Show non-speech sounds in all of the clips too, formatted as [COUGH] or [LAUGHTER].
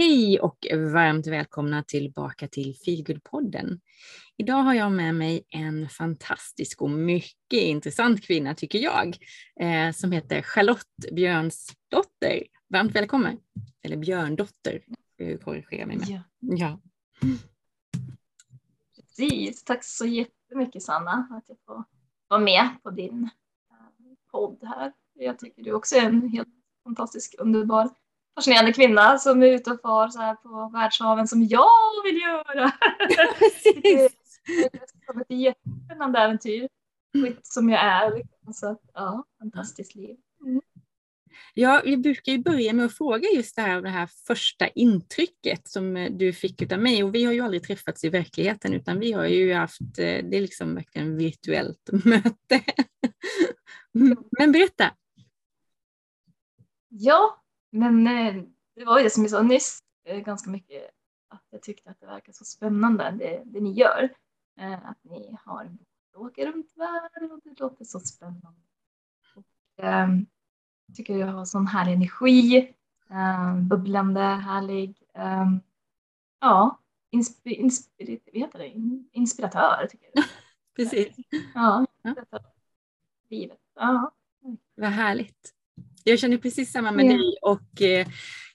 Hej och varmt välkomna tillbaka till Feelgood-podden. Idag har jag med mig en fantastisk och mycket intressant kvinna, tycker jag, eh, som heter Charlotte Björnsdotter. Varmt välkommen! Eller Björndotter, ska korrigera mig med. Ja. ja. Precis, tack så jättemycket Sanna att jag får vara med på din eh, podd här. Jag tycker du också är en helt fantastisk, underbar fascinerande kvinna som är ute och far så här på världshaven som jag vill göra. [LAUGHS] Precis. Det är ett jättespännande äventyr. Skit som jag är. liksom. Så ja, fantastiskt liv. Ja, vi brukar ju börja med att fråga just det här, det här första intrycket som eh, du fick av mig. Och vi har ju aldrig träffats i verkligheten utan vi har ju haft, eh, det är liksom verkligen virtuellt möte. [LAUGHS] Men berätta. Ja, men eh, det var ju det som jag sa nyss, eh, ganska mycket att jag tyckte att det verkar så spännande det, det ni gör. Eh, att ni har en åker runt världen och det låter så spännande. Och, eh, jag tycker jag har sån härlig energi, eh, bubblande, härlig. Eh, ja, inspi, vad heter det? inspiratör tycker jag. [LAUGHS] Precis. Ja, Ja. livet. Ja. Vad härligt. Jag känner precis samma med Ja. dig och eh,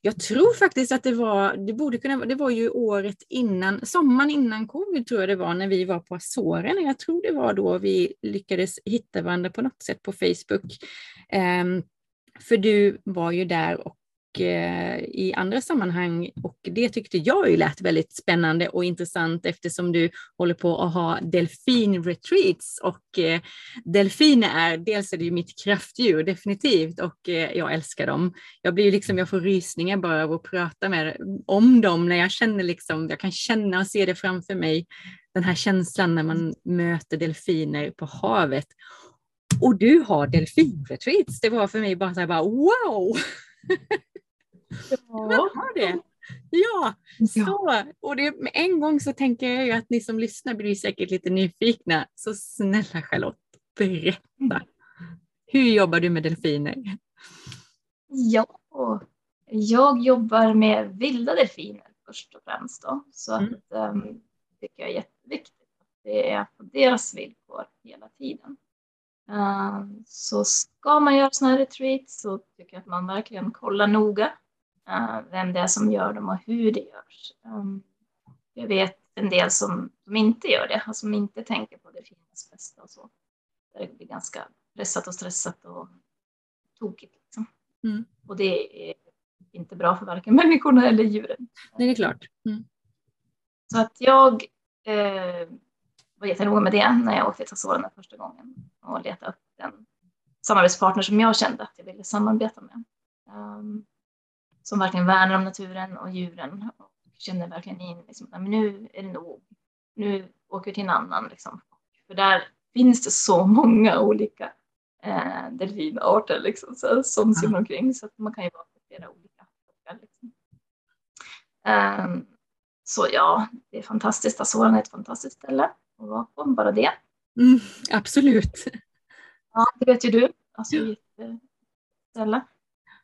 jag tror faktiskt att det var, det borde kunna det var ju året innan, sommaren innan covid tror jag det var när vi var på Azorerna. Jag tror det var då vi lyckades hitta varandra på något sätt på Facebook. Ehm, för du var ju där och Eh, i andra sammanhang och det tyckte jag ju lät väldigt spännande och intressant eftersom du håller på att ha delfinretreats och eh, delfiner är, dels är det ju mitt kraftdjur definitivt och eh, jag älskar dem. Jag blir ju liksom, jag får rysningar bara av att prata med om dem när jag känner liksom, jag kan känna och se det framför mig, den här känslan när man möter delfiner på havet. Och du har delfinretreats, det var för mig bara så här bara wow! [LAUGHS] Man har det. Ja, så. Och det, med en gång så tänker jag ju att ni som lyssnar blir säkert lite nyfikna. Så snälla Charlotte, berätta. Hur jobbar du med delfiner? Ja, jag jobbar med vilda delfiner först och främst. Då. Så att, Mm. um, det tycker jag är jätteviktigt. Att det är på deras villkor hela tiden. Um, så ska man göra sådana här retreats så tycker jag att man verkligen kollar noga uh, vem det är som gör dem och hur det görs. Um, jag vet en del som, som inte gör det, alltså som inte tänker på delfinernas bästa och så. Det blir ganska pressat och stressat och tokigt. Liksom. Mm. Och det är inte bra för varken [LAUGHS] människorna eller djuren. Nej, det är klart. Mm. Så att jag eh, var jättenoga med det när jag åkte till Azorerna första gången och letade upp en samarbetspartner som jag kände att jag ville samarbeta med. Um, som verkligen värnar om naturen och djuren och kände verkligen in liksom, "Nej, men nu är det nog. Nu åker vi till en annan. Liksom. För där finns det så många olika eh, delfinarter liksom, så, som Ja. simmar omkring så att man kan ju vara på flera olika. Liksom. Ehm, så ja, det är fantastiskt. Azorerna är ett fantastiskt ställe att vara på, bara det. Mm, absolut. Ja, det vet ju du. Alltså jätteställe.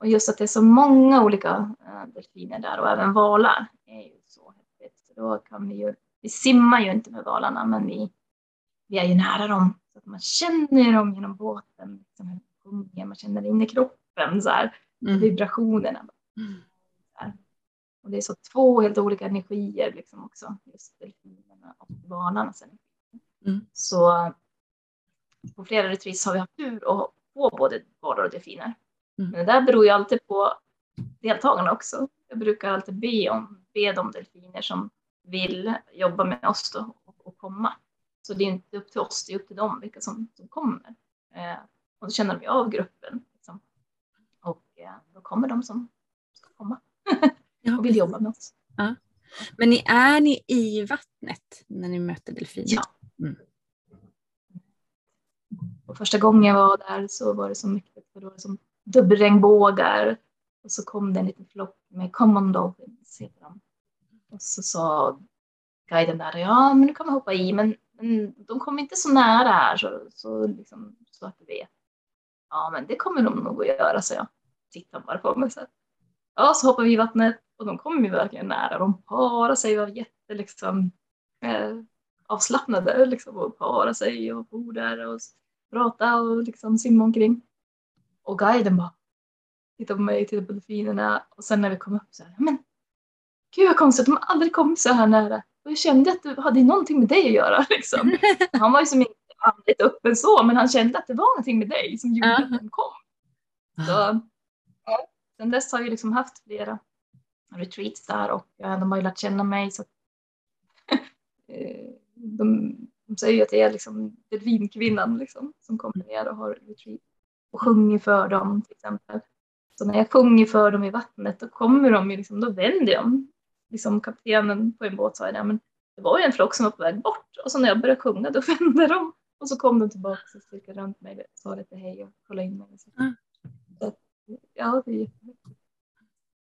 Och just att det är så många olika äh, delfiner där och även valar är ju så häftigt. Så då kan vi ju, vi simmar ju inte med valarna men vi, vi är ju nära dem. Så att man känner dem genom båten, liksom man känner det in i kroppen så här, Mm. vibrationerna. Mm. Och det är så två helt olika energier liksom också, just delfinerna och valarnas energi. Mm. Så på flera retreats har vi haft tur att få både valar och delfiner. Mm. Men det där beror ju alltid på deltagarna också. Jag brukar alltid be, om, be de delfiner som vill jobba med oss då och, och komma. Så det är inte upp till oss, det är upp till dem vilka som, som kommer. Eh, och då känner de ju av gruppen. Liksom. Och eh, då kommer de som ska komma [LAUGHS] Ja, och vill jobba med oss. Men ni, är ni i vattnet när ni möter delfiner? Ja. Mm. Och första gången jag var där så var det så mycket, för då var det som dubbelregnbågar. Och så kom det en liten flock med common dolphins, heter de. Och så sa guiden där, ja men nu kan man hoppa i, men, men de kommer inte så nära här så, så, liksom, så att du vet. Ja men det kommer de nog att göra, så jag. Tittade bara på mig så här. Ja, så hoppade vi i vattnet Och de kom ju verkligen nära. De parade sig och var jätte liksom, eh, avslappnade liksom, och parade sig och for där och pratar och liksom simma omkring. Och guiden bara tittade på mig, tittade på delfinerna och sen när vi kom upp så här, men gud vad konstigt, de har aldrig kommit så här nära. Och jag kände att det hade någonting med dig att göra. [LAUGHS] Liksom. [LAUGHS] Han var ju som inte andligt öppen så, men han kände att det var någonting med dig som gjorde att den kom. Så, ja. Sen dess har jag liksom haft flera retreats där och de har ju lärt känna mig. Så [LAUGHS] eh, de, de säger ju att det är liksom delfinkvinnan liksom, som kommer ner och har retreat och sjunger för dem till exempel. Så när jag sjunger för dem i vattnet då kommer de ju liksom, då vänder de. Liksom kaptenen på en båt sa jag, men det var ju en flock som var på väg bort och så när jag började sjunga då [LAUGHS] vände de och så kom de tillbaka och cirklade runt mig och sa lite hej och kollade in mig. Mm. Så att, ja, det är jättehäftigt.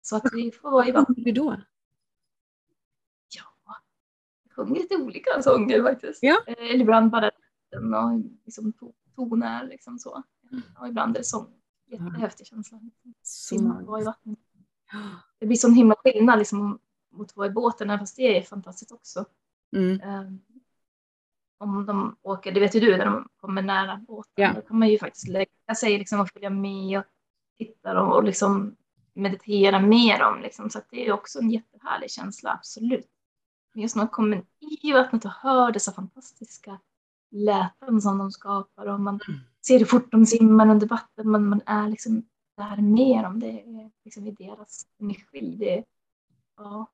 Så att vi får vara i vattnet. Hur då? Ja, jag sjunger lite olika sånger faktiskt. Ja. Eh, eller ibland bara och liksom toner liksom så. Och ibland är det sång. Jättehäftig känsla. Så vara i vattnet. Det blir sån himla skillnad liksom, mot att vara i båten, fast det är fantastiskt också. Mm. Um, om de åker, det vet ju du, när de kommer nära båten, ja. då kan man ju faktiskt lägga sig liksom och följa med och titta och, och liksom meditera med dem. Liksom. Så det är också en jättehärlig känsla, absolut. Men just när man kommer i vattnet och hör dessa fantastiska läten som de skapar och man ser hur fort de simmar under vatten, men man är liksom där med dem. Det är liksom i deras energi. Det, ja,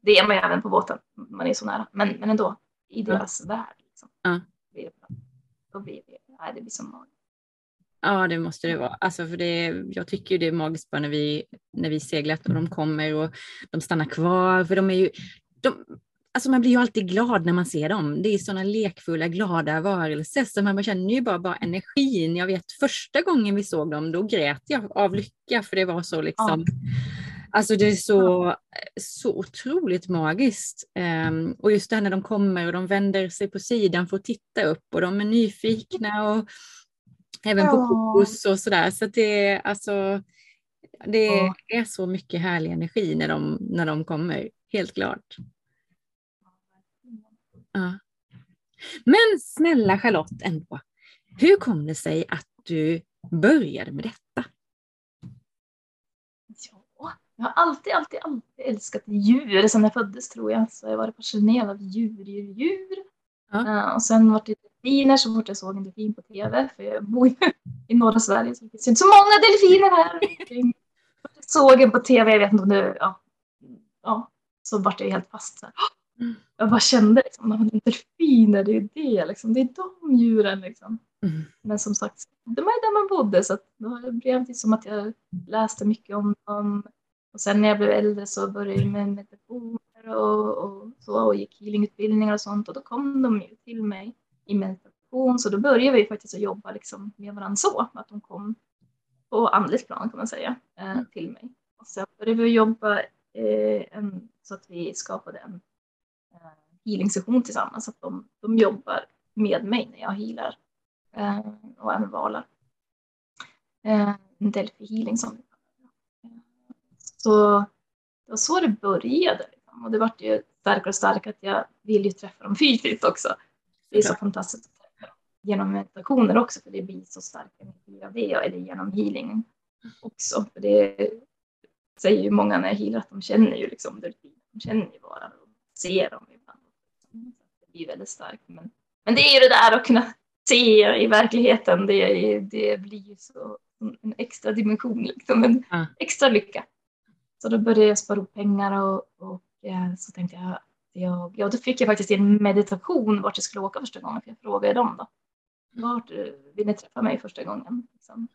det är man ju även på båten, man är så nära, men, men ändå i deras ja. värld. Liksom. Ja. Då blir det, nej, det blir som magiskt. Ja, det måste det vara. Alltså för det, jag tycker det är magiskt bara när vi, när vi seglat och de kommer och de stannar kvar. För de är ju, de, alltså man blir ju alltid glad när man ser dem. Det är sådana lekfulla, glada varelser. Så man känner ju bara, bara energin. Jag vet första gången vi såg dem, då grät jag av lycka för det var så liksom ja. Alltså det är så, så otroligt magiskt. Um, och just det här när de kommer och de vänder sig på sidan för att titta upp och de är nyfikna och även på kokos och sådär. Så det är alltså, det är så mycket härlig energi när de, när de kommer, helt klart. Ja. Men snälla Charlotte ändå, hur kom det sig att du började med detta? Ja, jag har alltid, alltid, alltid älskat djur. Sedan jag föddes tror jag så jag har varit fascinerad av djur, djur, djur. Ja. Uh, och sen var det delfiner så fort jag såg en delfin på tv, för jag bor [LAUGHS] i norra Sverige så det finns inte så många delfiner här. Jag såg en på tv, jag vet inte om det, ja, ja så vart jag helt fast. Så här. Mm. Jag bara kände liksom, delfiner, det är det liksom, det är de djuren liksom. Mm. Men som sagt, de är där man bodde så att det blev det som att jag läste mycket om dem. Och sen när jag blev äldre så började jag med meditationer och, och så och gick healingutbildningar och sånt och då kom de ju till mig i meditation så då började vi faktiskt att jobba liksom med varandra så att de kom på andligt plan kan man säga eh, mm. till mig. Och sen började vi jobba eh, en, så att vi skapade en eh, healing-session tillsammans. Så att de, de jobbar med mig när jag healar eh, och även valar. Eh, Delphi healing som det. Så det var så det började. Liksom. Och det vart ju starkare och starkare att jag vill ju träffa dem fysiskt också. Det är så fantastiskt genom meditationer också för det blir så stark energi av det eller genom healing också. För det säger ju många när jag healar att de känner ju liksom de känner ju bara ser dem ibland. Det blir väldigt starkt. Men, men det är ju det där att kunna se i verkligheten, det, det blir ju så en extra dimension, liksom, en mm. extra lycka. Så då började jag spara upp pengar och, och eh, så tänkte jag jag, ja, då fick jag faktiskt en meditation vart jag skulle åka första gången, för jag frågade dem då. Vart eh, vill ni träffa mig första gången? Liksom.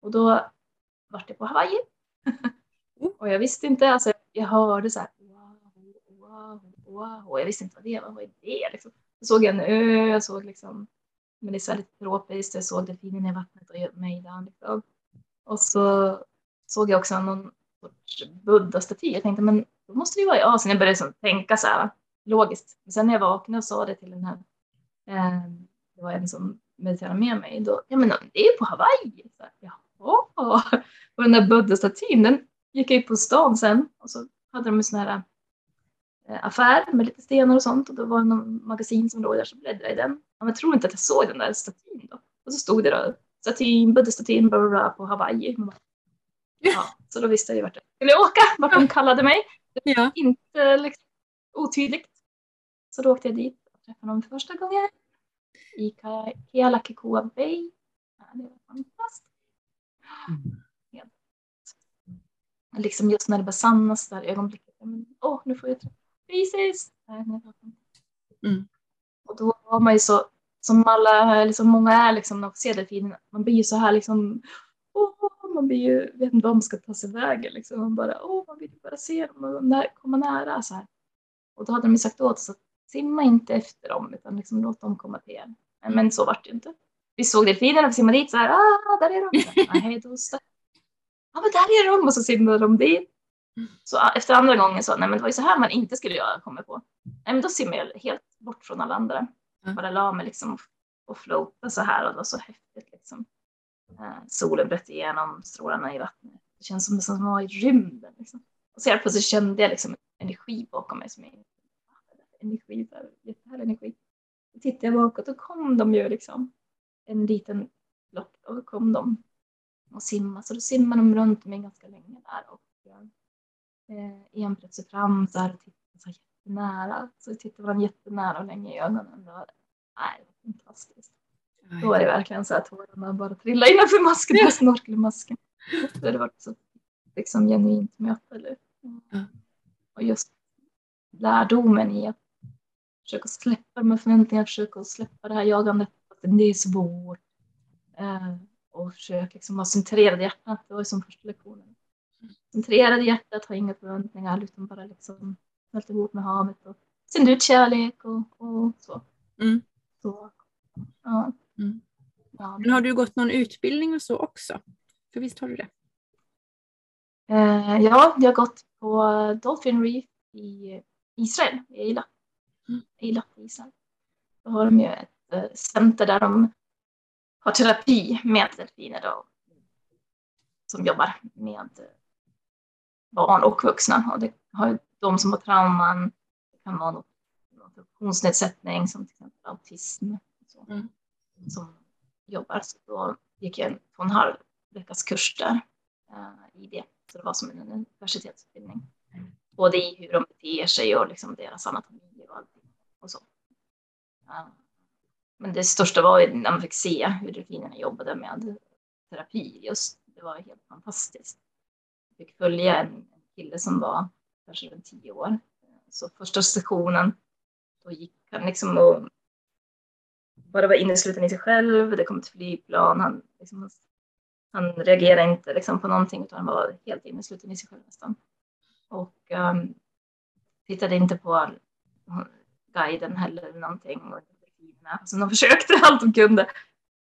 Och då var det på Hawaii. Mm. [LAUGHS] och jag visste inte, alltså jag hörde så här wow, wow, jag visste inte vad det var, vad är det liksom? Jag såg en ö, jag såg liksom, men det är väldigt tropiskt, jag såg delfinen i vattnet och mejdan liksom. Och så såg jag också någon sorts buddha-staty. Jag tänkte, men då måste det ju vara i Asien. Jag började liksom tänka så här logiskt. Men sen när jag vaknade och sa det till den här, eh, det var en som mediterade med mig, då, ja men det är på Hawaii. Så här, Jaha. Och den där buddha-statyn, den gick jag ut på stan sen och så hade de en sån här affär med lite stenar och sånt och då var det någon magasin som låg där så bläddrade jag i den. Ja, men jag tror inte att jag såg den där statyn då. Och så stod det då statyn, buddha-statyn på Hawaii. Ja, så då visste jag ju vart jag skulle åka, vart de kallade mig. Det var inte liksom, otydligt. Så då åkte jag dit och träffade dem för första gången i Kealakekua Bay. Ja, det var fantastiskt. Mm. Liksom just när det besannas där ögonblicket. Åh, oh, nu får jag träffa Isis! Mm. Och då var man ju så, som alla, liksom många är liksom när man ser delfinen, man blir ju så här liksom, oh, man blir ju, vet inte vad man ska ta sig vägen liksom. Man bara, åh, oh, man vill bara se dem och när, komma nära så här. Och då hade de ju sagt åt oss att simma inte efter dem utan liksom låt dem komma till er. Men så vart det inte. Vi såg delfinerna, vi simmade dit så här, ah, där är de. [LAUGHS] Nej, då stack. Ja, men där är de och så simmade de dit. Så efter andra gången så, nej men det var ju så här man inte skulle göra, kommer på. Nej men då simmade jag helt bort från alla andra. Bara la mig liksom och floata så här och det var så häftigt liksom. Eh, solen bröt igenom strålarna i vattnet. Det känns som det som var i rymden liksom. Och så helt plötsligt kände jag liksom energi bakom mig som är energi, jättehärlig energi. Så tittade jag bakåt och kom de ju liksom en liten flock och kom de och simma. Så då simmade de runt mig ganska länge där och eh, en bröt sig fram så här och tittade så här jättenära. Så tittade varandra jättenära och länge i ögonen. Det var, nej, det var fantastiskt. Nej. Då var det verkligen så att tårarna bara trillade innanför masken, ja. [LAUGHS] snorkelmasken. Det hade varit så liksom genuint möte. Eller? Ja. Och just lärdomen i att försöka släppa de här förväntningarna, försöka släppa det här jagandet. Det är svårt. Eh, och försöka liksom vara centrerad i hjärtat. Det var ju som första lektionen. Centrerad i hjärtat, ha inga förväntningar utan bara liksom smälta ihop med havet och sända ut kärlek och, och så. Mm. så ja. Mm. ja. Men har du gått någon utbildning och så också? För visst har du det? Eh, ja, jag har gått på Dolphin Reef i Israel, i Eilat. Mm. Eilat i Israel. Då har de ju ett eh, center där de har terapi med delfiner då, som jobbar med barn och vuxna. Och det har de som har trauman, det kan vara någon funktionsnedsättning som till exempel autism. Så, mm. Som jobbar. Så då gick jag en två och en halv veckas kurs där uh, i det. Så det var som en universitetsutbildning. Både i hur de beter sig och liksom deras anatomi och allting. Och så. Uh, men det största var när man fick se hur delfinerna jobbade med terapi just. Det var helt fantastiskt. Fick följa en, kille som var kanske runt tio år. Så första sessionen, då gick han liksom och bara var innesluten i sig själv. Det kom ett flygplan. Han, liksom, han reagerade inte liksom på någonting utan han var helt innesluten i sig själv nästan. Och um, tittade inte på guiden heller eller någonting. Och Alltså de försökte [LAUGHS] allt de kunde.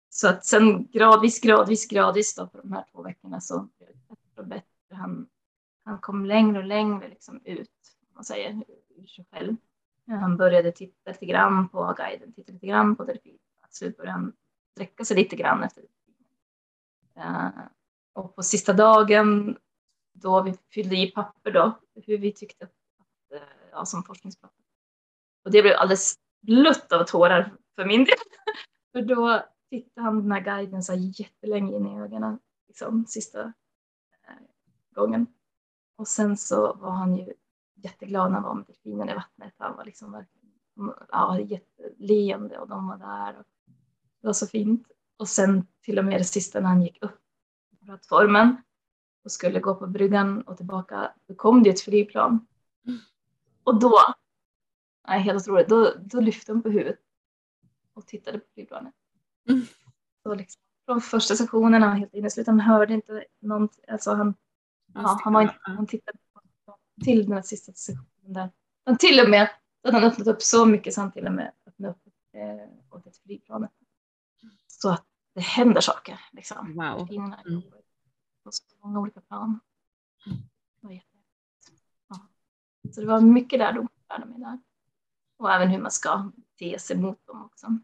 Så att sen gradvis, gradvis, gradvis då på de här två veckorna så blev det bättre och bättre. Han, han kom längre och längre liksom ut, man säger, ur sig själv. Han började titta lite grann på guiden, titta lite grann på delfinen. Till slut började han sträcka sig lite grann efter delfinen. Uh, och på sista dagen då vi fyllde i papper då, hur vi tyckte att, uh, ja, som forskningspapper. Och det blev alldeles blött av tårar för min del. [LAUGHS] För då tittade han den här guiden så jättelänge in i ögonen, liksom sista eh, gången. Och sen så var han ju jätteglad när han var med delfinerna i vattnet. Han var liksom ja, jätteleende och de var där. Och det var så fint. Och sen till och med det sista när han gick upp på plattformen och skulle gå på bryggan och tillbaka, då kom det ett flygplan. Och då, nej, helt otroligt, då, då lyfte hon på huvudet och tittade på flygplanet. Mm. Så liksom, från första sessionen, han var helt innesluten, han hörde inte någonting. Alltså han, ja, han, var inte, han tittade på, till den här sista sessionen där. Han till och med, hade han öppnat upp så mycket så han till och med öppnade upp eh, åt ett flygplanet. Så att det händer saker. Liksom. Wow. Mm. På så många olika plan. Mm. Ja. Så det var mycket lärdom lärde mig där. Och även hur man ska bete sig mot dem också. Mm.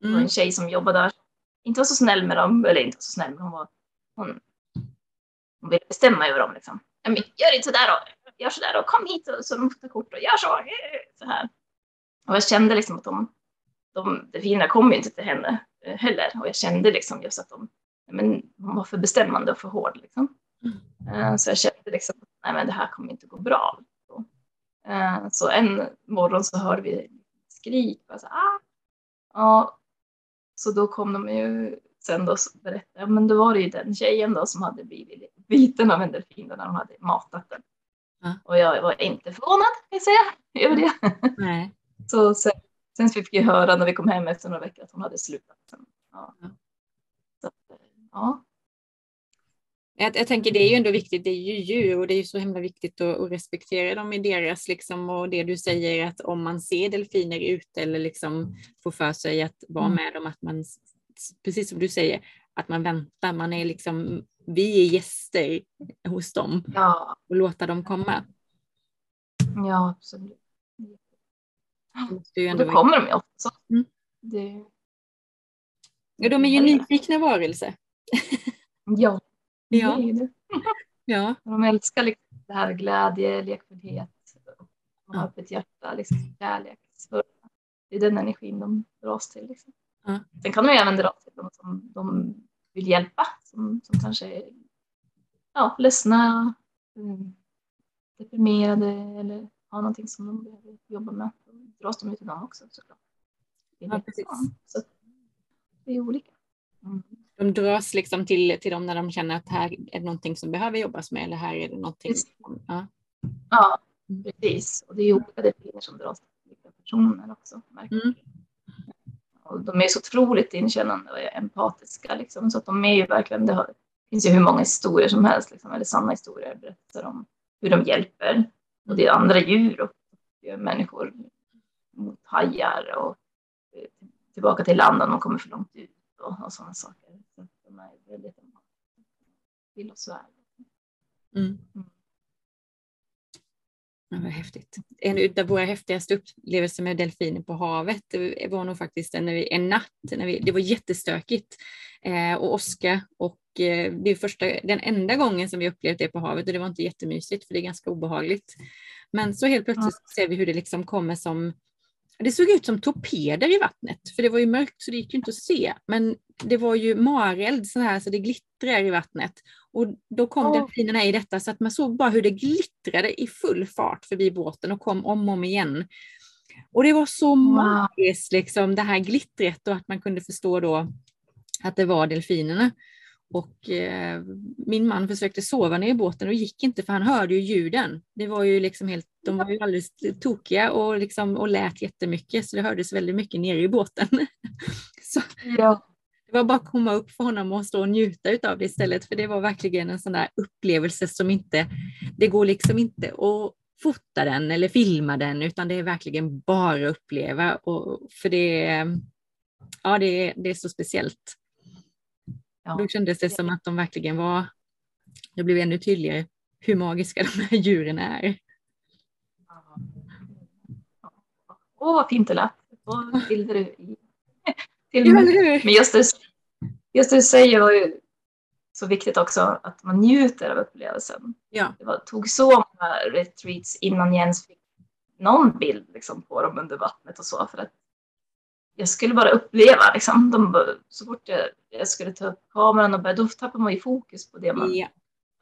Det var en mm. tjej som jobbade där, inte var så snäll med dem, eller inte var så snäll, men hon var, hon, hon ville bestämma över dem liksom. gör inte sådär och gör sådär och kom hit och så de tar kort och gör så. så här. Och jag kände liksom att de, de, det fina kom inte till henne eh, heller och jag kände liksom just att de, men hon var för bestämmande och för hård liksom. Mm. Så jag kände liksom, nej men det här kommer inte gå bra. Så en morgon så hörde vi skrik. Och så, ah. ja, så då kom de ju sen då berättade, men då var det ju den tjejen då som hade blivit biten av en delfin när de hade matat den. Ja. Och jag var inte förvånad, kan jag säga, över det. Nej. Så sen, sen fick vi höra när vi kom hem efter några veckor att hon hade slutat. Ja. Så, ja. Jag, jag, tänker det är ju ändå viktigt, det är ju djur och det är ju så himla viktigt att, att, respektera dem i deras liksom och det du säger att om man ser delfiner ute eller liksom får för sig att vara mm. med dem, att man precis som du säger, att man väntar, man är liksom, vi är gäster hos dem ja. och låta dem komma. Ja, absolut. Och då kommer de ju också. Mm. Det... Ja, de är ju nyfikna varelser. ja, ja. det är det. ja. De älskar liksom det här glädje, lekfullhet, och ja. öppet hjärta, liksom kärlek. Det är den energin de dras till. Liksom. Ja. Sen kan de även dra till de som de vill hjälpa, som, som kanske är ja, ledsna, mm, deprimerade eller har någonting som de behöver jobba med. Då dras de till dem också såklart. Ja, precis. Ja, så det är olika. Mm. De dras liksom till, till dem när de känner att här är det någonting som behöver jobbas med eller här är det någonting. Som, ja. ja, precis. Och det är olika delfiner som dras till olika personer också. Mm. Och de är så otroligt inkännande och empatiska liksom, så att de är ju verkligen, det, har, finns ju hur många historier som helst, liksom, eller sanna historier berättar om hur de hjälper och det är andra djur och, människor mot hajar och eh, tillbaka till land om de kommer för långt ut och, och sådana saker. Så de är väldigt vill oss väl. Mm. Ja, vad häftigt. En av våra häftigaste upplevelser med delfiner på havet var nog faktiskt en, en natt. När vi, det var jättestökigt. Eh, och Oskar och eh, det är första, den enda gången som vi upplevt det på havet och det var inte jättemysigt för det är ganska obehagligt. Men så helt plötsligt ja. ser vi hur det liksom kommer som det såg ut som torpeder i vattnet, för det var ju mörkt så det gick ju inte att se. Men det var ju mareld så här så det glittrar i vattnet. Och då kom oh. delfinerna i detta så att man såg bara hur det glittrade i full fart förbi båten och kom om och om igen. Och det var så wow. magiskt, liksom, det här glittret och att man kunde förstå då att det var delfinerna. Och eh, min man försökte sova ner i båten och gick inte för han hörde ju ljuden. Det var ju liksom helt, de var ju alldeles tokiga och, liksom, och lät jättemycket så det hördes väldigt mycket nere i båten. [LAUGHS] så, ja. Det var bara att komma upp för honom och stå och njuta av det istället för det var verkligen en sån där upplevelse som inte, det går liksom inte att fota den eller filma den utan det är verkligen bara uppleva och för det, ja, det, det är så speciellt. Ja. Då kändes det som att de verkligen var, det blev ännu tydligare hur magiska [LAUGHS] de här djuren är. Åh, vad fint det lät. Och bilder i till ja, Men just det, just det du säger var ju så viktigt också att man njuter av upplevelsen. Ja. Det var, tog så många retreats innan Jens fick någon bild liksom, på dem under vattnet och så för att jag skulle bara uppleva liksom. De, så fort jag, jag, skulle ta upp kameran och börja, då tappar man ju fokus på det man, ja.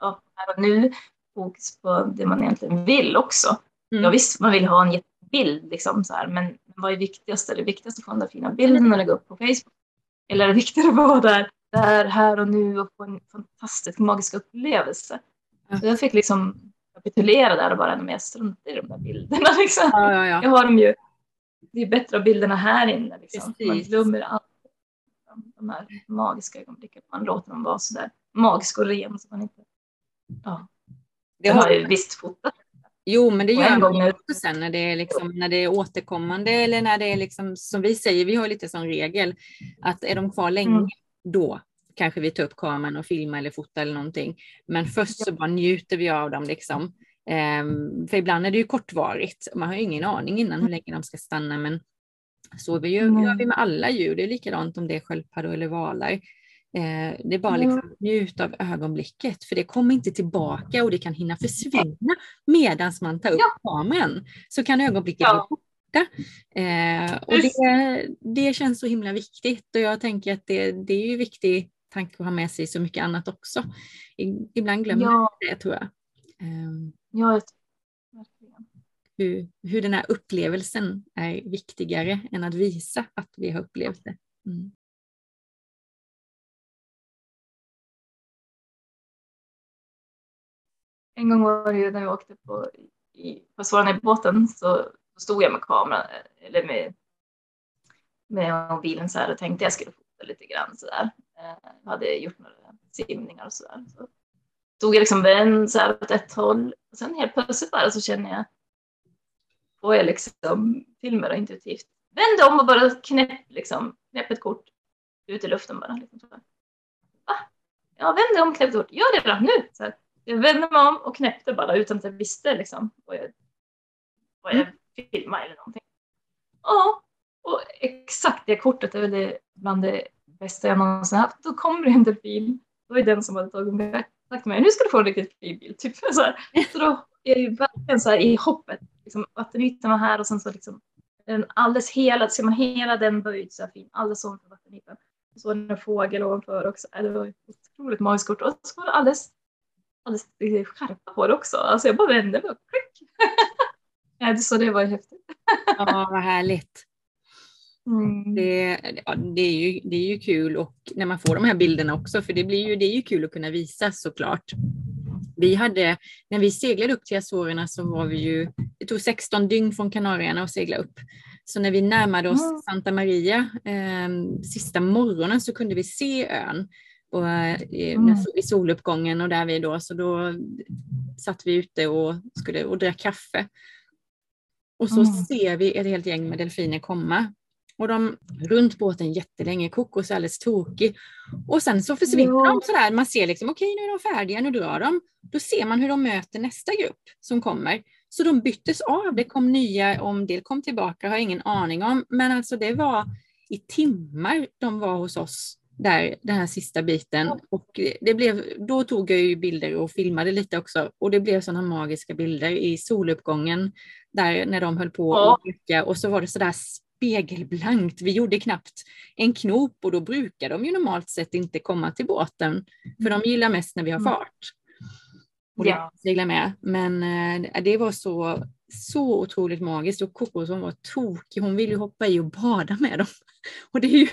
ja här och nu, fokus på det man egentligen vill också. Mm. Ja visst, man vill ha en bild liksom så här, men vad är viktigast? Är det viktigast att få den där fina bilden och lägga upp på Facebook? Eller är det viktigare att vara där, där, här och nu och få en fantastisk magisk upplevelse? Så jag fick liksom kapitulera där och bara, men jag struntar i de där bilderna. [LAUGHS] Liksom. Ja, ja, ja. Jag har dem ju, det är bättre av bilderna här inne. Liksom. Man glömmer allt. De här magiska ögonblicken. Man låter dem vara så där magiska och ren. Så man inte, ja. Det har ju visst fotat Jo, men det gör man också sen när det, är liksom, när det är återkommande eller när det är liksom, som vi säger, vi har lite som regel att är de kvar länge, mm. då kanske vi tar upp kameran och filmar eller fotar eller någonting. Men först så bara njuter vi av dem liksom. Um, för ibland är det ju kortvarigt. Man har ju ingen aning innan hur länge de ska stanna, men så vi gör, mm. gör vi med alla djur. Det är likadant om det är sköldpaddor eller valar. Eh, det är bara liksom njut av ögonblicket för det kommer inte tillbaka och det kan hinna försvinna medan man tar upp ja. kameran. Så kan ögonblicket ja. vara borta. Eh, och det, det känns så himla viktigt och jag tänker att det, det är ju viktigt tanke att ha med sig så mycket annat också. Ibland glömmer ja. det tror jag. Um, ja, hur, hur den här upplevelsen är viktigare än att visa att vi har upplevt det. Mm. En gång var det ju när vi åkte på, i, på Svaran i båten så stod jag med kameran eller med, med mobilen så här och tänkte jag skulle fota lite grann så där. Jag hade gjort några simningar och så där. Så stod jag liksom vänd så här åt ett håll och sen helt plötsligt bara så känner jag får jag liksom till mig intuitivt vände om och bara knäpp liksom knäpp ett kort ut i luften bara. Liksom, så Va? Ja, vände om, knäpp ett kort. Gör det då, nu! Så här. Jag vände mig om och knäppte bara utan att jag visste liksom vad jag, vad jag mm. filmade eller någonting. Ja, och exakt det kortet är väl det bland det bästa jag någonsin haft. Då kommer det en delfin. Då är den som hade tagit med mig. Nu ska du få en riktigt fin bild. Typ. [LAUGHS] Så, här. så då är det verkligen så här i hoppet. Liksom, vattenytan var här och sen så liksom den alldeles hela, ser man hela den böjd så här fin, alldeles ovanför vattenytan. Och så var det en fågel ovanför också. Det var otroligt magiskt kort. Och så var det alldeles alldeles skärpa på det också. Alltså jag bara vände mig och klick. [LAUGHS] ja, så det var ju häftigt. ja, vad härligt. Mm. Det, ja, det, är ju, det är ju kul och när man får de här bilderna också, för det, blir ju, det är ju kul att kunna visa såklart. Vi hade, när vi seglade upp till Azorerna så var vi ju, det tog 16 dygn från Kanarieöarna att segla upp. Så när vi närmade oss mm. Santa Maria eh, sista morgonen så kunde vi se ön och, eh, mm. i soluppgången och där vi då, så då satt vi ute och, skulle, och drack kaffe. Och så mm. ser vi ett helt gäng med delfiner komma. Och de runt båten jättelänge, kokos är alldeles tokig. Och sen så försvinner jo. de sådär, man ser liksom okej okay, nu är de färdiga, nu drar de. Då ser man hur de möter nästa grupp som kommer. Så de byttes av, det kom nya, om det kom tillbaka har jag ingen aning om. Men alltså det var i timmar de var hos oss där, den här sista biten. Och det blev, då tog jag ju bilder och filmade lite också och det blev sådana magiska bilder i soluppgången där när de höll på ja. rycka och så var det sådär spegelblankt. Vi gjorde knappt en knop och då brukar de ju normalt sett inte komma till båten för de gillar mest när vi har mm. fart. Och ja. segla med. Men äh, det var så, så otroligt magiskt och Coco som var tokig, hon ville ju hoppa i och bada med dem. [LAUGHS] Och det är ju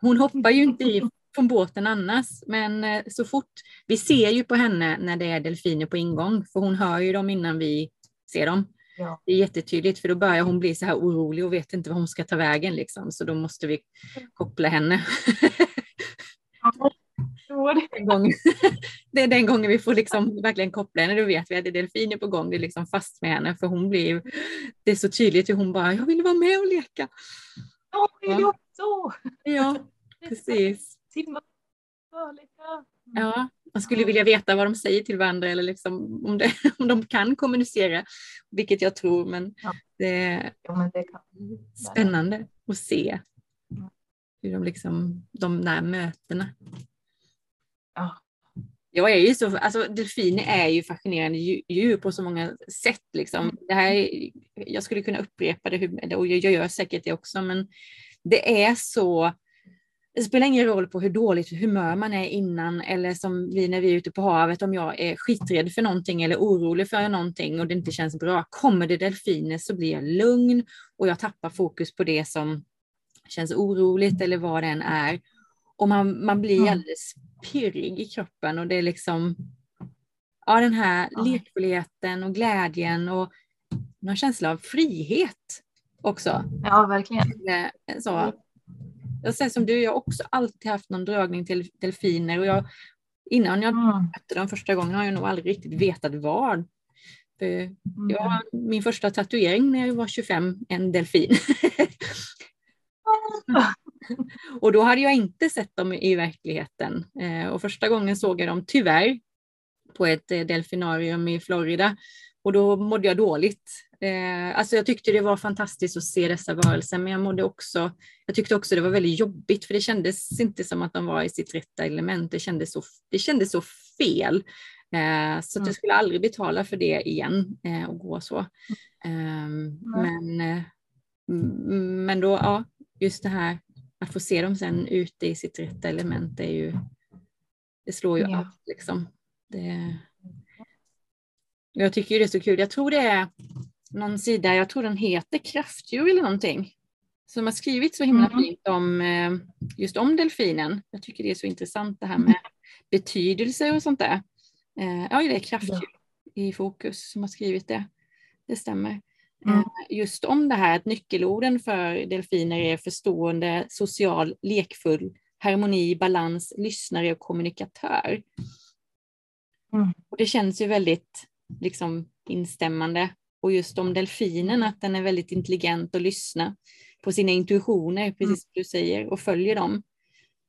hon hoppar ju inte i från båten annars, men eh, så fort vi ser ju på henne när det är delfiner på ingång, för hon hör ju dem innan vi ser dem. Ja. Det är jättetydligt för då börjar hon bli så här orolig och vet inte var hon ska ta vägen liksom, så då måste vi koppla henne. gången, [LAUGHS] det är den gången vi får liksom verkligen koppla henne, då vet vi att det är delfiner på gång, det är liksom fast med henne för hon blir det är så tydligt hur hon bara, jag vill vara med och leka. Ja, så. Ja, precis. Ja, man skulle vilja veta vad de säger till varandra eller liksom om, det, [LAUGHS] om de kan kommunicera, vilket jag tror, men ja. det ja, men det spännande att se hur de liksom, de där mötena. Ja. Jag är ju så, alltså delfiner är ju fascinerande djur på så många sätt. Liksom. Det här, jag skulle kunna upprepa det, och jag gör säkert det också, men det är så det spelar ingen roll på hur dåligt humör man är innan eller som vi när vi är ute på havet om jag är skiträdd för någonting eller orolig för någonting och det inte känns bra. Kommer det delfiner så blir jag lugn och jag tappar fokus på det som känns oroligt eller vad det än är. Och man, man blir mm. alldeles pirrig i kroppen och det är liksom ja, den här ja. lekfullheten och glädjen och någon känsla av frihet också. Ja, verkligen. Så. Jag säger som du, jag har också alltid haft någon dragning till delfiner och jag, innan jag mm. mötte dem första gången har jag nog aldrig riktigt vetat vad. Mm. jag, min första tatuering när jag var 25, en delfin. [LAUGHS] och då hade jag inte sett dem i verkligheten. Eh, och första gången såg jag dem tyvärr på ett eh, delfinarium i Florida. Och då mådde jag dåligt. Eh, alltså jag tyckte det var fantastiskt att se dessa varelser, men jag mådde också, jag tyckte också det var väldigt jobbigt, för det kändes inte som att de var i sitt rätta element. Det kändes så, det kändes så fel. Eh, så mm. jag skulle aldrig betala för det igen eh, och gå så. Mm. Men, eh, men då, ja, just det här att få se dem sen ute i sitt rätta element, är ju, det slår ju ja. allt liksom. Det, jag tycker det är så kul. Jag tror det är någon sida, jag tror den heter Kraftdjur eller någonting, som har skrivit så himla mm. fint om eh, just om delfinen. Jag tycker det är så intressant det här med betydelse och sånt där. Eh, ja, det är Kraftdjur ja. i fokus som har skrivit det. Det stämmer. Mm. Just om det här att nyckelorden för delfiner är förstående, social, lekfull, harmoni, balans, lyssnare och kommunikatör. Mm. Och det känns ju väldigt liksom, instämmande. Och just om delfinen, att den är väldigt intelligent och lyssnar på sina intuitioner, precis mm. som du säger, och följer dem.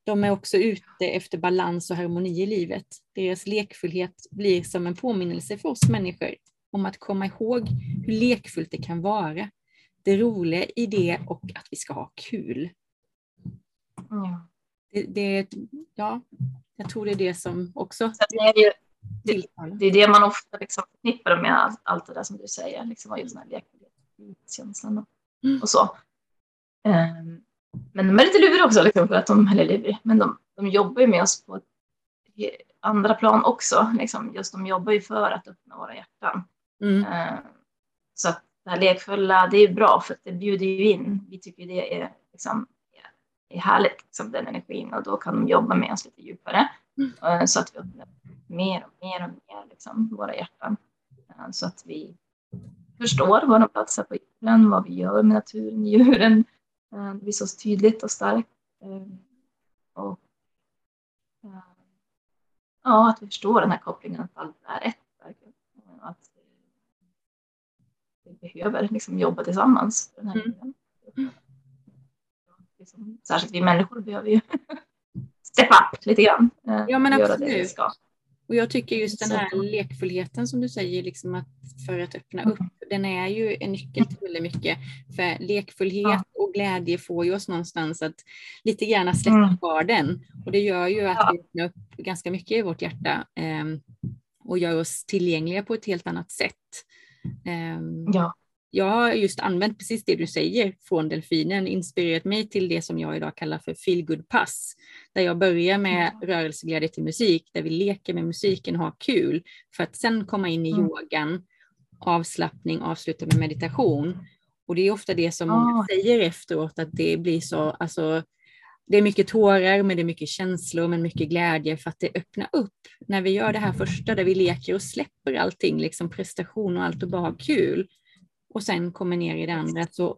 De är också ute efter balans och harmoni i livet. Deras lekfullhet blir som en påminnelse för oss människor om att komma ihåg hur lekfullt det kan vara. Det roliga i det och att vi ska ha kul. Ja. Det, det, ja, jag tror det är det som också... det, är ju, det, det, är det man ofta liksom förknippar med allt, allt det där som du säger, liksom, just den här lekfullhetskänslan mm. och så. Um, men de är lite luriga också, liksom, för att de, eller luriga, men de, de jobbar ju med oss på andra plan också. Liksom, just de jobbar ju för att öppna våra hjärtan. Mm. Uh, så att det här lekfulla, det är bra för att det bjuder ju in. Vi tycker det är, liksom, är härligt, liksom, den energin och då kan de jobba med oss lite djupare. Uh, så att vi öppnar mer och mer och mer liksom, våra hjärtan. Uh, så att vi förstår våra platser på jorden, vad vi gör med naturen, [LAUGHS] djuren. Det blir så tydligt och starkt. Och ja, att vi förstår den här kopplingen att allt är ett. Att vi behöver liksom jobba tillsammans. Den här mm. liksom, särskilt vi människor behöver ju [LAUGHS] step up lite grann. Eh, ja men absolut. Och jag tycker just den här lekfullheten som du säger, liksom att för att öppna upp, mm. den är ju en nyckel till väldigt mycket. För lekfullhet och glädje får ju oss någonstans att lite grann släppa mm. garden. Och det gör ju att vi öppnar upp ganska mycket i vårt hjärta eh, och gör oss tillgängliga på ett helt annat sätt. Eh, ja jag har just använt precis det du säger från delfinen, inspirerat mig till det som jag idag kallar för feel pass där jag börjar med mm. rörelseglädje till musik, där vi leker med musiken och har kul, för att sen komma in i mm. yogan, avslappning, avsluta med meditation. Och det är ofta det som oh. säger efteråt, att det blir så, alltså, det är mycket tårar, men det är mycket känslor, men mycket glädje för att det öppnar upp. När vi gör det här första, där vi leker och släpper allting, liksom prestation och allt och bara har kul, och sen kommer ner i det andra så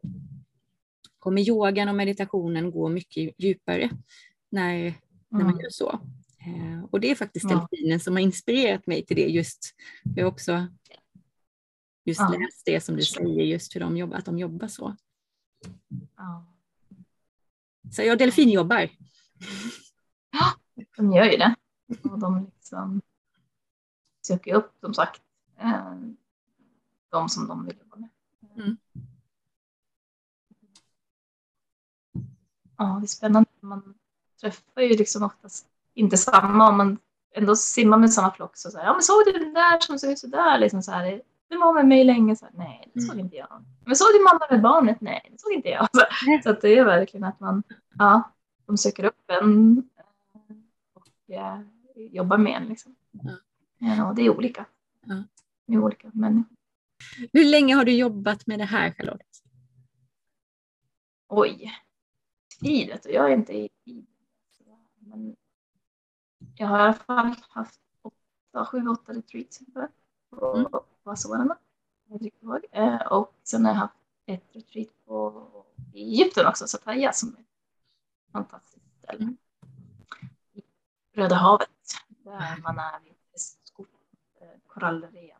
kommer yogan och meditationen gå mycket djupare när, när man mm. gör så. Eh, och det är faktiskt ja. delfinen som har inspirerat mig till det just. Jag har också just ja. läst det som du säger, just hur de jobbar, att de jobbar så. Ja. Så jag delfinjobbar. Ja, de gör ju det. Och de liksom söker upp, som sagt, eh, de som de vill jobba med. Mm. Ja, det är spännande. Man träffar ju liksom oftast inte samma om man ändå simmar med samma flock. Så, så här, ja, men såg du den där som såg ut så där? Liksom så här, den var med mig länge. Så här, Nej, det såg mm. inte jag. Men såg du mamma med barnet? Nej, det såg inte jag. [LAUGHS] Så, så att det är verkligen att man, ja, de söker upp en eh, och ja, jobbar med en. Liksom. Ja, och det är olika. Ja. Det är olika människor. Hur länge har du jobbat med det här Charlotte? Oj, tid vet du. Jag är inte i. Men jag har i alla fall haft åtta, sju, åtta retreats på, mm. på Azorerna. Eh, och sen har jag haft ett retreat på Egypten också, Sataya som är ett fantastiskt ställe. Mm. Röda havet, där man är vid eh, korallrev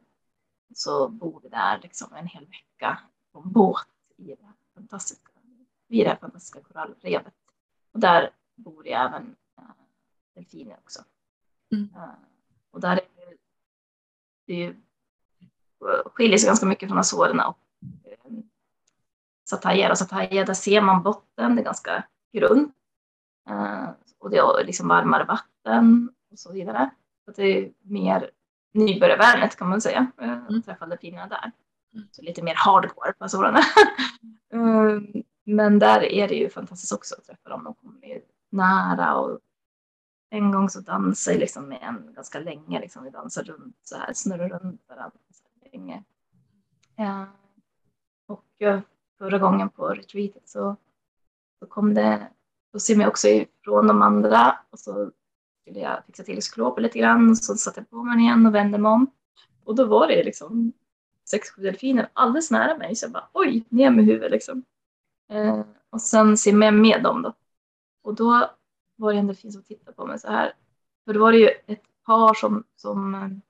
så bor vi där liksom en hel vecka på en båt i det här fantastiska, vid det här fantastiska korallrevet. Och där bor det även äh, delfiner också. Mm. Äh, och där är det, det är skiljer sig ganska mycket från Azorerna och eh, Sataya. Och Sataya, där ser man botten, det är ganska grund. Eh, och det är liksom varmare vatten och så vidare. Så det är mer nybörjarvänligt kan man säga. Mm. Träffa delfinerna där. Så lite mer hardcore på Azorerna. mm, [LAUGHS] men där är det ju fantastiskt också att träffa dem. De kommer nära och en gång så dansade jag liksom med en ganska länge. Liksom. Vi dansade runt så här, snurrade runt varandra länge. Ja. Och eh, förra gången på retreatet så, så kom det, då ser jag också ifrån de andra och så skulle jag fixa till sklopen lite grann och så satte jag på mig igen och vände mig om. Och då var det liksom sex, sju delfiner alldeles nära mig så jag bara oj, ner med huvudet liksom. Eh, och sen simmade jag med dem då. Och då var det en delfin som tittade på mig så här. För då var det ju ett par som, som,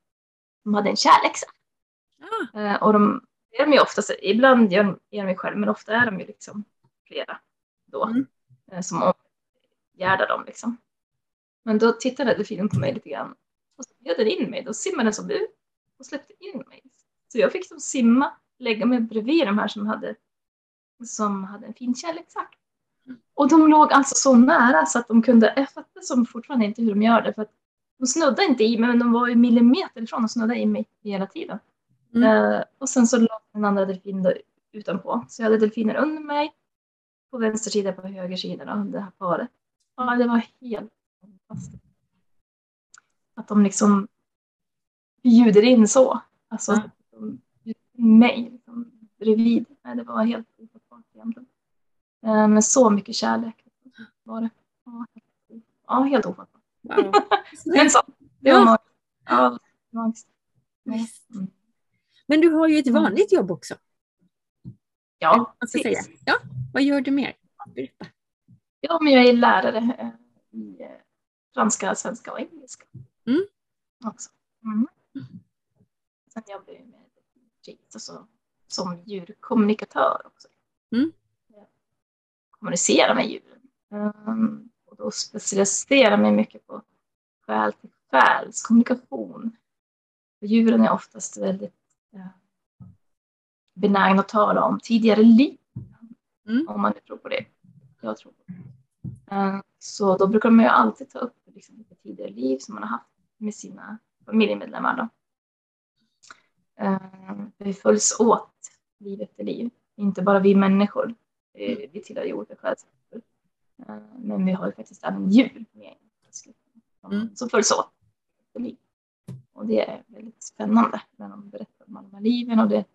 som hade en kärläxa. Ah. Eh, och de är de ju oftast, ibland gör de, är de ju själv, men ofta är de ju liksom flera då. Mm. Eh, som omgärdar dem liksom. Men då tittade delfinen på mig lite grann och så bjöd den in mig. Då simmade den som du och släppte in mig. Så jag fick som simma, lägga mig bredvid de här som hade, som hade en fin kärleksakt. Och de låg alltså så nära så att de kunde, jag fattar som fortfarande inte hur de gör det för att de snuddade inte i mig men de var ju millimeter ifrån och snuddade i mig hela tiden. Mm. Uh, och sen så låg den andra delfinen utanpå. Så jag hade delfiner under mig på vänster sida på höger sida då, det här paret. Ja, det var helt fantastiskt. Att de liksom bjuder in så. Alltså, mm. de bjuder mig liksom, bredvid. Nej, det var helt egentligen. Eh, med så mycket kärlek var det. Ja, helt ofattbart. Wow. Men [LAUGHS] så, det var magiskt. Ja, magiskt. Mm. Men du har ju ett mm. vanligt jobb också. Ja, säga. ja Vad gör du mer? Berätta. Ja, men jag är lärare eh, i eh, franska, svenska och engelska. Mm. Också. Mm. Sen jobbar jag med alltså, som djurkommunikatör också. Mm kommunicera med djuren. Um, och då specialiserar mig mycket på själ till själs kommunikation. För djuren är oftast väldigt uh, benägna att tala om tidigare liv. Mm. Om man tror på det. Jag tror på det. Uh, så då brukar man ju alltid ta upp liksom, tidigare liv som man har haft med sina familjemedlemmar. Då. Uh, vi följs åt liv efter liv, inte bara vi människor Eh, vi tillhör ju olika själsgrupper. Eh, men vi har ju faktiskt även djur med mm. som följs åt. Och det är väldigt spännande när de berättar om alla liven och det,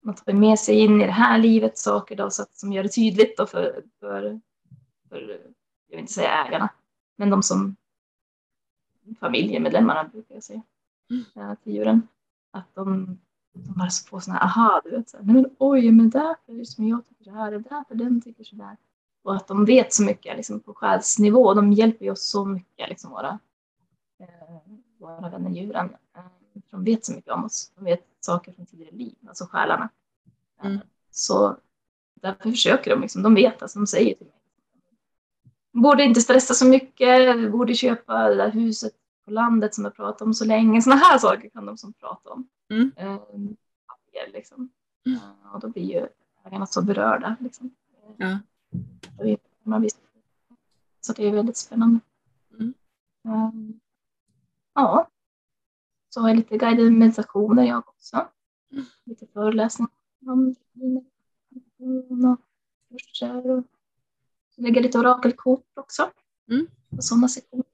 man tar med sig in i det här livet saker då, så att, som gör det tydligt då för, för, för, jag vill inte säga ägarna, men de som familjemedlemmarna brukar jag säga mm. till djuren. Att de de bara får sådana aha, du vet, så här, men oj, men därför som jag tycker så här, det är därför den tycker så där. Och att de vet så mycket liksom, på själsnivå, de hjälper ju oss så mycket, liksom, våra, eh, våra vänner djuren. Eh, de vet så mycket om oss, de vet saker från tidigare liv, alltså själarna. Eh, mm. Så därför försöker de, liksom, de vet, alltså, de säger till mig. Borde inte stressa så mycket, borde köpa det där huset på landet som jag pratat om så länge. Sådana här saker kan de som prata om. Mm. Um, liksom. Mm. Uh, och då blir ju ägarna så berörda. Liksom. Ja. Så det är väldigt spännande. Mm. Um, ja. Så har jag lite guidade meditationer jag också. Mm. Lite föreläsningar om och kurser. Och lägga lite orakelkort också. Mm. Och sådana sektioner.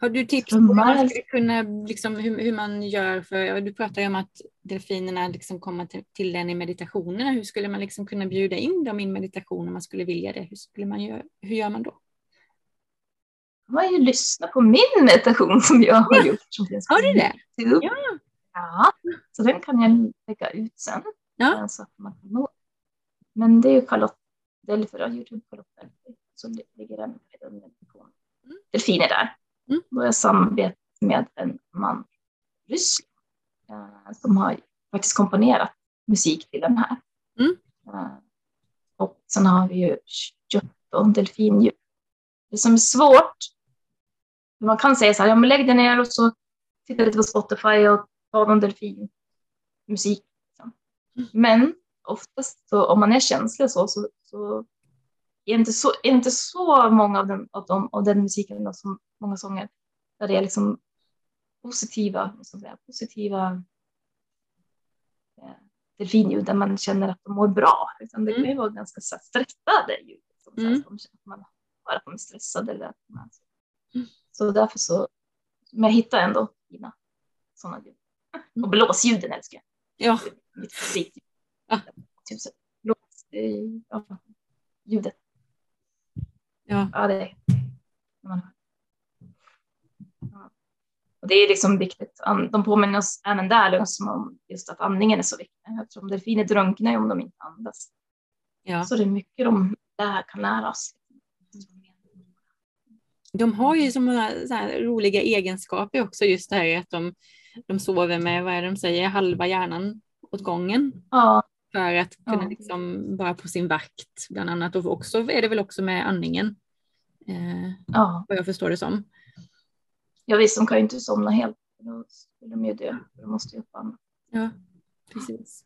Har du tips på man, kunna, liksom, hur, hur, man gör för, du pratar ju om att delfinerna liksom kommer till, till den i meditationerna, hur skulle man liksom kunna bjuda in dem i en meditation om man skulle vilja det? Hur, skulle man göra, hur gör man då? Man har ju lyssnat på min meditation som jag har gjort. Som finns har du det? Ja. ja, så den kan jag lägga ut sen. Ja. Så att man kan nå. Men det är ju Charlotte Delfer, Youtube Charlotte Delfer, så ligger den meditationen. Mm. Delfiner där. Mm. Då har jag samarbetat med en man i Ryssland eh, som har faktiskt komponerat musik till den här. Mm. Eh, och sen har vi ju kött och delfindjur. Det som är svårt, man kan säga så här, ja men lägg dig ner och så titta lite på Spotify och ta någon delfinmusik. Liksom. Men oftast så, om man är känslig så, så, så är inte så, är inte så många av den, av, de, av den musiken, då, som många sånger, där det är liksom positiva, säga, positiva eh, delfinljud där man känner att de mår bra. Utan det kan ju vara ganska så stressade ljud. Liksom, mm. så att man hör att de är stressade. Eller att man, mm. Så därför så, men jag hittar ändå fina sådana ljud. Mm. Och blåsljuden älskar jag. Ja. Mitt favoritljud. Ja. Blås, ja, ljudet. Ja. ja, det ja. Och det är liksom viktigt. De påminner oss även där liksom om just att andningen är så viktig. Eftersom delfiner drunknar om de inte andas. Ja. Så det är mycket de där kan lära oss. De har ju så många så roliga egenskaper också, just det här att de, de sover med, vad är det de säger, halva hjärnan åt gången. Ja. För att kunna ja. liksom vara på sin vakt bland annat. Och också är det väl också med andningen. Eh, ja. Vad jag förstår det som. Ja visst, de kan ju inte somna helt. Då skulle de ju dö. De måste ju upp annat. Ja, precis.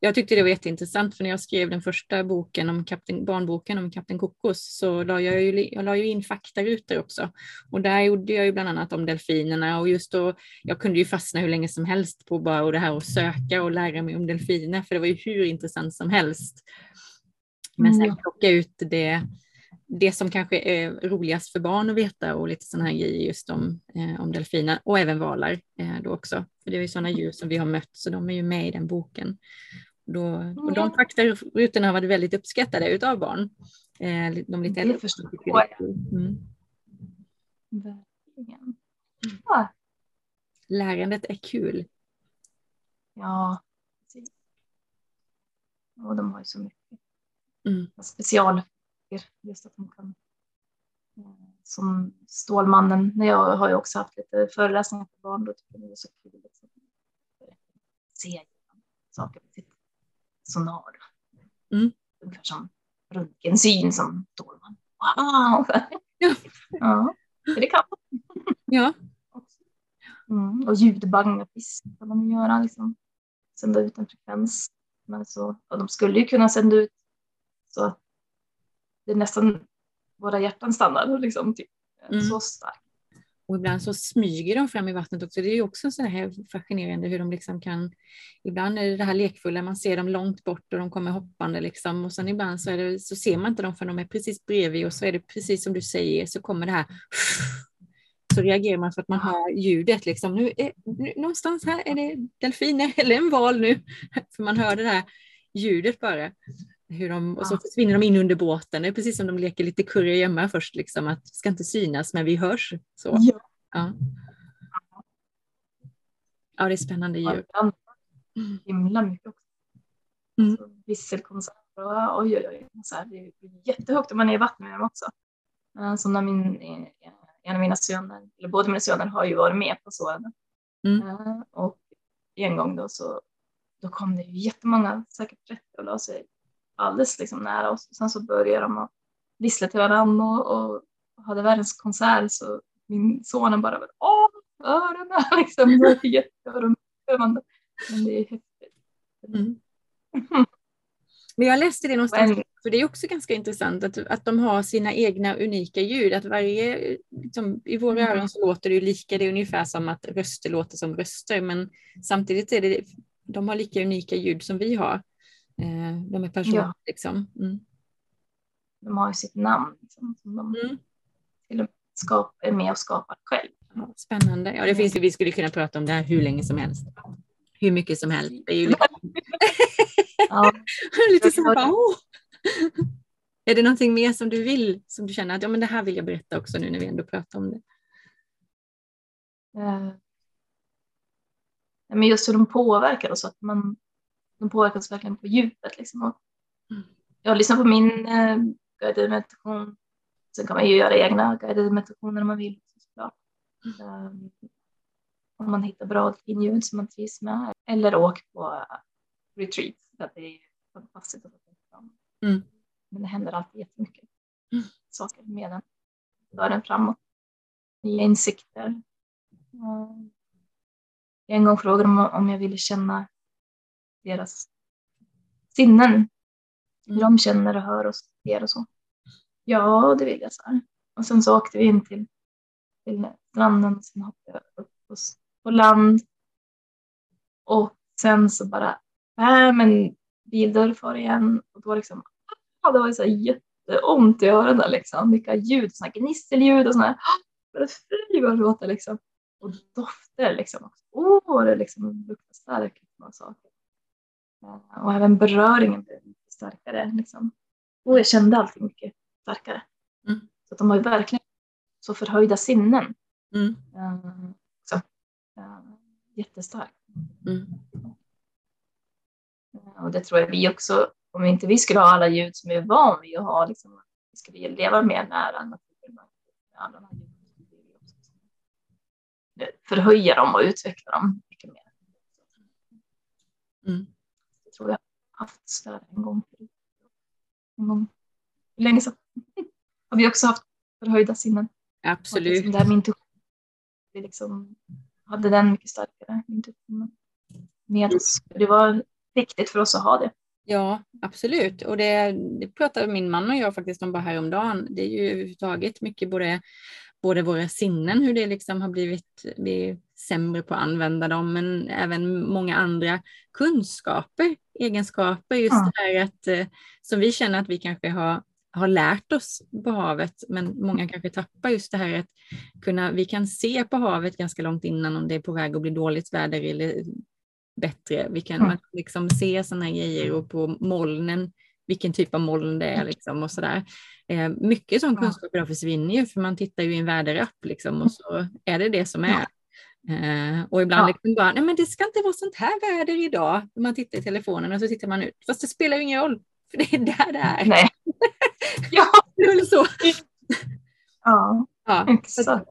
Jag tyckte det var jätteintressant för när jag skrev den första boken om kapten, barnboken om Kapten Kokos så la jag, ju, jag la ju in faktarutor också. Och där gjorde jag ju bland annat om delfinerna och just då, jag kunde ju fastna hur länge som helst på bara och det här att söka och lära mig om delfiner för det var ju hur intressant som helst. Men sen mm. plocka ut det det som kanske är roligast för barn att veta och lite sådana här grejer just om, eh, om delfiner och även valar eh, då också. För det är ju sådana djur som vi har mött så de är ju med i den boken. Då, och de faktarutorna har varit väldigt uppskattade av barn. Eh, de lite äldre. förstår jag. Mm. Verkligen. Ja. Lärandet är kul. Ja, precis. Och de har ju så mycket. Mm. Special Just att de kan, eh, som Stålmannen, när jag har ju också haft lite föreläsningar för barn, då tycker jag det är så kul liksom. se saker med sitt sonar. Mm. Ungefär som röntgensyn som Stålman. Wow! Ja. [LAUGHS] ja, det kan man. Ja. Mm. Och ljudbanga fisk kan de göra, liksom. sända ut en frekvens. Men så, och de skulle ju kunna sända ut så att det är nästan våra hjärtan stannar liksom, typ. Mm. så starkt. Och ibland så smyger de fram i vattnet också. Det är ju också så här fascinerande hur de liksom kan, ibland är det det här lekfulla, man ser dem långt bort och de kommer hoppande liksom och sen ibland så, det, så ser man inte dem för de är precis bredvid och så är det precis som du säger så kommer det här [LAUGHS] så reagerar man för att man hör ljudet liksom. Nu, är, nu, någonstans här är det delfiner [LAUGHS] eller en val nu. För man hör det här ljudet bara. Hur de, och så försvinner de in under båten. Det är precis som de leker lite kurragömma först, liksom, att det ska inte synas men vi hörs. Så. Ja. Ja. ja, det är spännande djur. Himla mycket också. Mm. Alltså, visselkonserter och oj, oj, oj. Så här, det är jättehögt om man är i vattnet med dem också. Eh, som när min, en av mina söner, eller båda mina söner har ju varit med på sådana. Mm. Eh, och en gång då så då kom det ju jättemånga, säkert 30 och la sig alldeles liksom nära oss. Sen så började de att vissla till varandra och, och hade världens konsert så min son bara åh, öronen [LAUGHS] liksom. Det är jätteöronbedövande. Men det är häftigt. Mm. [LAUGHS] Men jag läste det någonstans, för det är också ganska intressant att, att de har sina egna unika ljud. Att varje, liksom, I våra mm. öron så låter det ju lika, det är ungefär som att röster låter som röster, men samtidigt är det, de har lika unika ljud som vi har. Eh, de är personer ja. liksom. Mm. De har ju sitt namn liksom, som de mm. till och med skap, är med och skapar själv. Ja, spännande. Ja, det finns, vi skulle kunna prata om det här hur länge som helst. Hur mycket som helst. Det är ju lite, [LAUGHS] ja. [LAUGHS] lite så här. [LAUGHS] Är det någonting mer som du vill, som du känner att ja, men det här vill jag berätta också nu när vi ändå pratar om det? Uh, men just hur de påverkar oss, att man de påverkas verkligen på djupet. Liksom. Och mm. jag lyssnar på min eh, guidade meditation. Sen kan man ju göra egna guidade meditationer om man vill. Såklart. Um, om man hittar bra ljud som man trivs med. Eller åk på retreat. För det är fantastiskt att få mm. Men det händer alltid jättemycket mm. saker med den. För den framåt. Nya insikter. Um, en gång frågade de om jag ville känna deras sinnen. Hur Mm. de känner och hör och ser och så. Ja, det vill jag, så här. Och sen så åkte vi in till, till stranden och sen hoppade jag upp på, land. Och sen så bara, bam, en bildörr far igen. Och då liksom, ah, det var så jätteont i öronen liksom. Vilka ljud, här gnisselljud och såna här, ah, det flyger och låter liksom. Och dofter liksom också. Åh, det liksom luktar starkt och saker. Eh, Och även beröringen blev mycket starkare liksom. Och jag kände allting mycket starkare. Mm. Så de har ju verkligen så förhöjda sinnen. Mm. Uh, så, uh, jättestarkt. Mm. Eh, Och det tror jag vi också, om inte vi skulle ha alla ljud som vi är van vid att ha, liksom, vi skulle leva mer nära naturen. eh, Förhöja dem och utveckla dem mycket mer. Mm. Tror jag haft stöd en gång förut. En gång. Länge sedan? [LAUGHS] Har vi också haft förhöjda sinnen? Absolut. Liksom där min vi liksom hade den mycket starkare. Intuitionen med oss. Det var viktigt för oss att ha det. Ja, absolut. Och det, det pratade min man och jag faktiskt om bara häromdagen. Det är ju överhuvudtaget mycket både, både våra sinnen, hur det liksom har blivit vi sämre på att använda dem, men även många andra kunskaper, egenskaper. Just Ja. det här att, eh, som vi känner att vi kanske har, har lärt oss på havet, men många kanske tappar just det här att kunna, vi kan se på havet ganska långt innan om det är på väg att bli dåligt väder eller bättre. Vi kan Mm. kan liksom se sådana grejer och på molnen, vilken typ av moln det är liksom och sådär. Eh, mycket sån Ja. kunskap idag försvinner ju för man tittar ju i en väderapp liksom och så är det det som är. Eh, och ibland Ja. liksom bara, nej men det ska inte vara sånt här väder idag. Man tittar i telefonen och så tittar man ut, fast det spelar ju ingen roll, för det är där det är. Nej. [LAUGHS] ja, Det väl så. ja, Ja. exakt.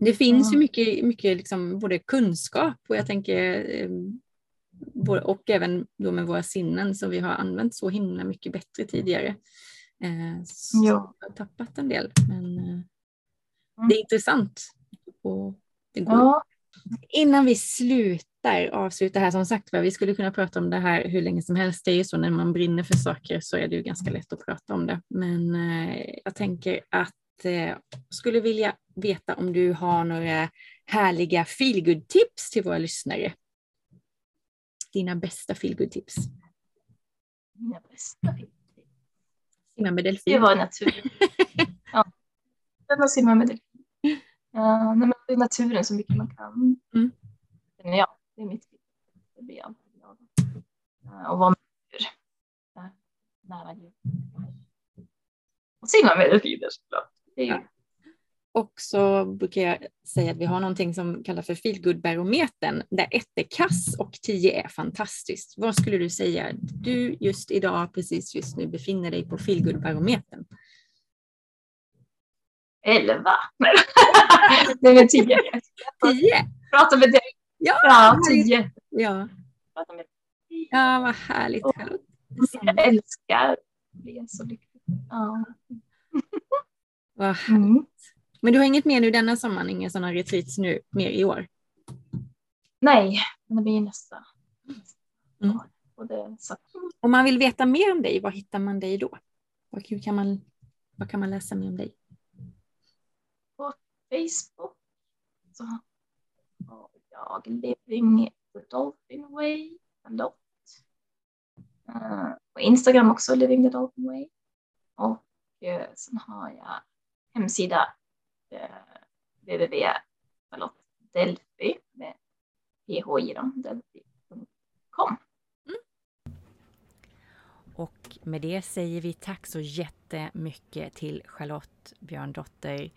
Det finns ju mycket, mycket liksom både kunskap och jag tänker eh, både- och även då med våra sinnen som vi har använt så himla mycket bättre tidigare. Eh, Så Ja. har tappat en del. Men eh, Mm. det är intressant. Går. Ja, Innan vi slutar, avsluta här som sagt vi skulle kunna prata om det här hur länge som helst. Det är ju så när man brinner för saker så är det ju ganska lätt att prata om det. Men eh, jag tänker att eh, skulle vilja veta om du har några härliga feelgood-tips till våra lyssnare. Dina bästa feelgood-tips. mina bästa tips. Simma med Det delfin. var naturen. ja. Det simma med delfin. [LAUGHS] Nej, men det är naturen så mycket man kan. Mm. Men ja, det är mitt tips. Det blir jag alltid glad av. Ja, Och vara med djur. Nära djur. Och simma med delfiner såklart. Det är ju Ja. Och så brukar jag säga att vi har någonting som kallas för feelgood-barometern där ett är kass och tio är fantastiskt. Vad skulle du säga du just idag, precis just nu befinner dig på feelgood-barometern? Elva. [LAUGHS] Nej, men tio. Tio? Prata med dig. Ja, Ja, tio. Ja, Prata med dig. ja vad härligt. Detsamma. Jag älskar. Det är så lyckligt. Ja. Vad Mm. Men du har inget mer nu denna sommaren, inga sådana retreats nu mer i år? Nej, men det blir nästa. Mm. Och det, så, Om man vill veta mer om dig, var hittar man dig då? Vad hur kan man, vad kan man läsa mer om dig? Facebook så jag Living the Dolphin Way a lot. Uh, på Instagram också Living the Dolphin Way. Och uh, sen har jag hemsida eh, uh, www.delphi med phi då, delphi.com. Mm. Och med det säger vi tack så jättemycket till Charlotte Björndotter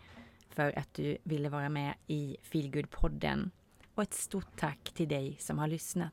för att du ville vara med i Feelgood-podden. Och ett stort tack till dig som har lyssnat.